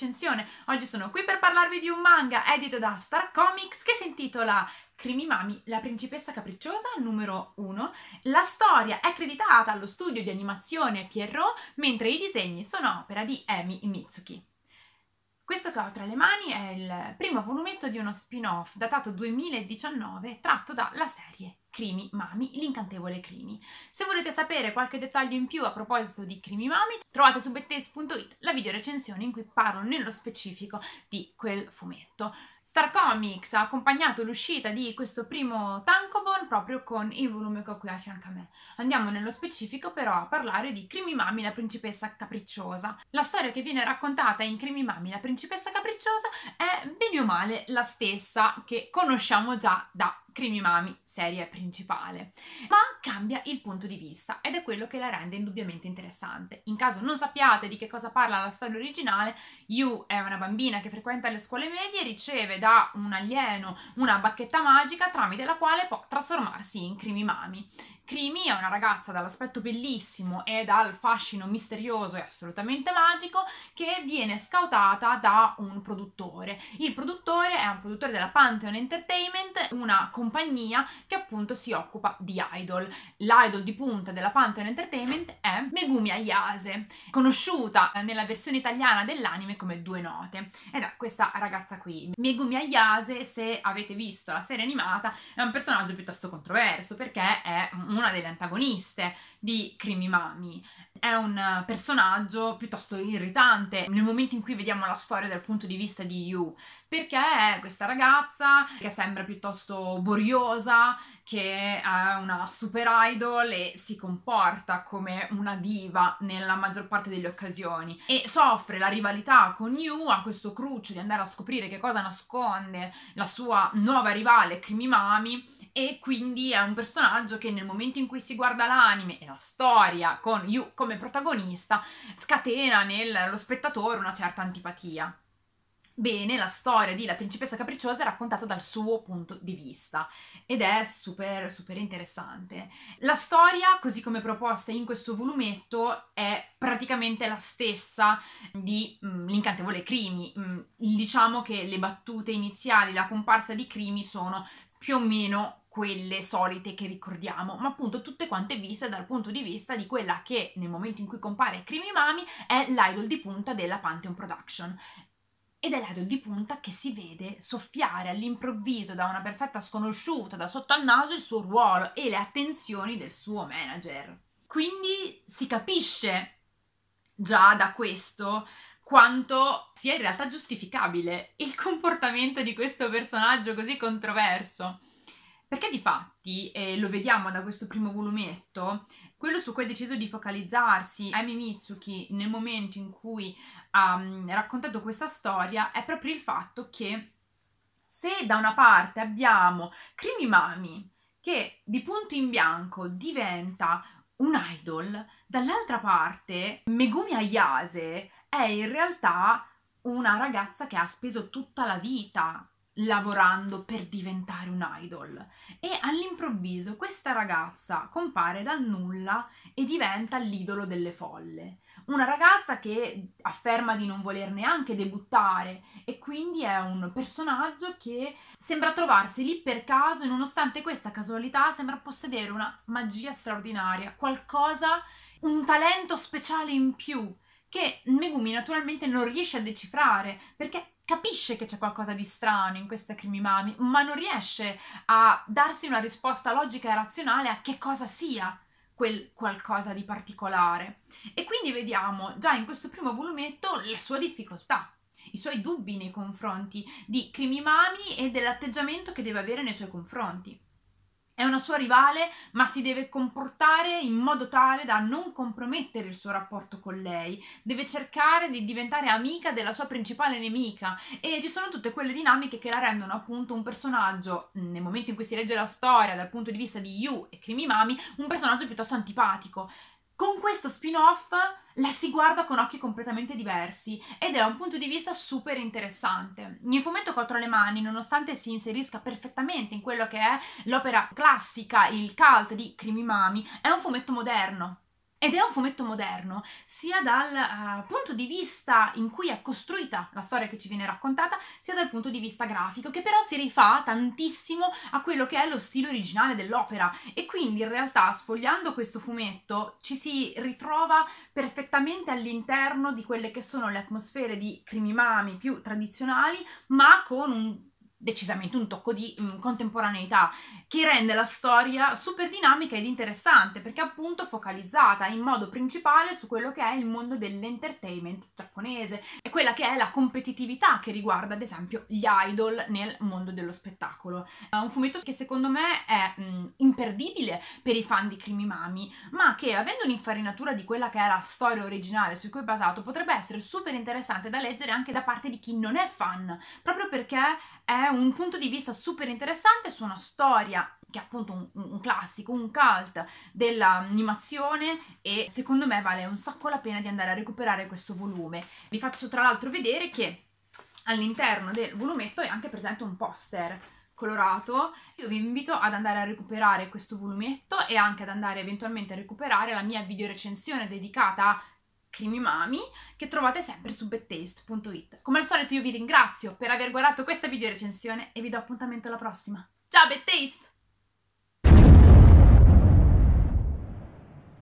recensione. Oggi sono qui per parlarvi di un manga edito da Star Comics che si intitola Crimi Mami, la principessa capricciosa numero 1. La storia è creditata allo studio di animazione Pierrot, mentre i disegni sono opera di Emi Mitsuki. Questo che ho tra le mani è il primo volumetto di uno spin-off datato 2019 tratto dalla serie Crimi Mami, l'incantevole Crimi. Se volete sapere qualche dettaglio in più a proposito di Crimi Mami, trovate su bettes.it la video recensione in cui parlo nello specifico di quel fumetto. Star Comics ha accompagnato l'uscita di questo primo tankobon proprio con il volume che ho qui a fianco a me. Andiamo nello specifico però a parlare di Crimi Mami, la principessa capricciosa. La storia che viene raccontata in Crimi Mami, la principessa capricciosa è bene o male la stessa che conosciamo già da Crimi Mami, serie principale, ma cambia il punto di vista ed è quello che la rende indubbiamente interessante. In caso non sappiate di che cosa parla la storia originale, Yu è una bambina che frequenta le scuole medie e riceve da un alieno una bacchetta magica tramite la quale può trasformarsi in Crimi Mami. Crimi è una ragazza dall'aspetto bellissimo e dal fascino misterioso e assolutamente magico che viene scoutata da un produttore. Il produttore è un produttore della Pantheon Entertainment, una compagnia che appunto si occupa di idol. L'idol di punta della Pantheon Entertainment è Megumi Ayase, conosciuta nella versione italiana dell'anime come Due Note. Ed è questa ragazza qui. Megumi Ayase, se avete visto la serie animata, è un personaggio piuttosto controverso perché è un una delle antagoniste di Crimi Mami. È un personaggio piuttosto irritante nel momento in cui vediamo la storia dal punto di vista di Yu, perché è questa ragazza che sembra piuttosto boriosa, che è una super idol e si comporta come una diva nella maggior parte delle occasioni e soffre la rivalità con Yu, ha questo cruccio di andare a scoprire che cosa nasconde la sua nuova rivale Crimi Mami e quindi è un personaggio che nel momento in cui si guarda l'anime e la storia con Yu come protagonista scatena nello spettatore una certa antipatia. Bene, la storia di La principessa capricciosa è raccontata dal suo punto di vista ed è super super interessante. La storia, così come proposta in questo volumetto, è praticamente la stessa di mm, L'incantevole Crimi. Mm, diciamo che le battute iniziali, la comparsa di Crimi sono più o meno quelle solite che ricordiamo, ma appunto tutte quante viste dal punto di vista di quella che nel momento in cui compare Crimi Mami è l'idol di punta della Pantheon Production. Ed è l'idol di punta che si vede soffiare all'improvviso da una perfetta sconosciuta da sotto al naso il suo ruolo e le attenzioni del suo manager. Quindi si capisce già da questo quanto sia in realtà giustificabile il comportamento di questo personaggio così controverso. Perché di fatti, e lo vediamo da questo primo volumetto, quello su cui ha deciso di focalizzarsi Amy Mitsuki nel momento in cui ha um, raccontato questa storia è proprio il fatto che se da una parte abbiamo Krimi Mami che di punto in bianco diventa un idol, dall'altra parte Megumi Ayase è in realtà una ragazza che ha speso tutta la vita lavorando per diventare un idol e all'improvviso questa ragazza compare dal nulla e diventa l'idolo delle folle. Una ragazza che afferma di non voler neanche debuttare e quindi è un personaggio che sembra trovarsi lì per caso e nonostante questa casualità sembra possedere una magia straordinaria, qualcosa, un talento speciale in più che Megumi naturalmente non riesce a decifrare perché capisce che c'è qualcosa di strano in questa Mami, ma non riesce a darsi una risposta logica e razionale a che cosa sia quel qualcosa di particolare. E quindi vediamo già in questo primo volumetto la sua difficoltà, i suoi dubbi nei confronti di Mami e dell'atteggiamento che deve avere nei suoi confronti. È una sua rivale, ma si deve comportare in modo tale da non compromettere il suo rapporto con lei. Deve cercare di diventare amica della sua principale nemica e ci sono tutte quelle dinamiche che la rendono appunto un personaggio, nel momento in cui si legge la storia dal punto di vista di Yu e Krimi Mami, un personaggio piuttosto antipatico. Con questo spin-off la si guarda con occhi completamente diversi ed è un punto di vista super interessante. Il fumetto Quattro le mani, nonostante si inserisca perfettamente in quello che è l'opera classica, il cult di Krimi Mami, è un fumetto moderno Ed è un fumetto moderno, sia dal uh, punto di vista in cui è costruita la storia che ci viene raccontata, sia dal punto di vista grafico, che però si rifà tantissimo a quello che è lo stile originale dell'opera. E quindi in realtà, sfogliando questo fumetto, ci si ritrova perfettamente all'interno di quelle che sono le atmosfere di crimimami più tradizionali, ma con un decisamente un tocco di mh, contemporaneità che rende la storia super dinamica ed interessante perché appunto focalizzata in modo principale su quello che è il mondo dell'entertainment giapponese e quella che è la competitività che riguarda ad esempio gli idol nel mondo dello spettacolo. È un fumetto che secondo me è mh, imperdibile per i fan di Krimi Mami ma che avendo un'infarinatura di quella che è la storia originale su cui è basato potrebbe essere super interessante da leggere anche da parte di chi non è fan proprio perché è un punto di vista super interessante su una storia che è appunto un, un, classico, un cult dell'animazione e secondo me vale un sacco la pena di andare a recuperare questo volume. Vi faccio tra l'altro vedere che all'interno del volumetto è anche presente un poster colorato. Io vi invito ad andare a recuperare questo volumetto e anche ad andare eventualmente a recuperare la mia video recensione dedicata a Crimi Mami che trovate sempre su bettaste.it. Come al solito io vi ringrazio per aver guardato questa video recensione e vi do appuntamento alla prossima. Ciao Bettaste!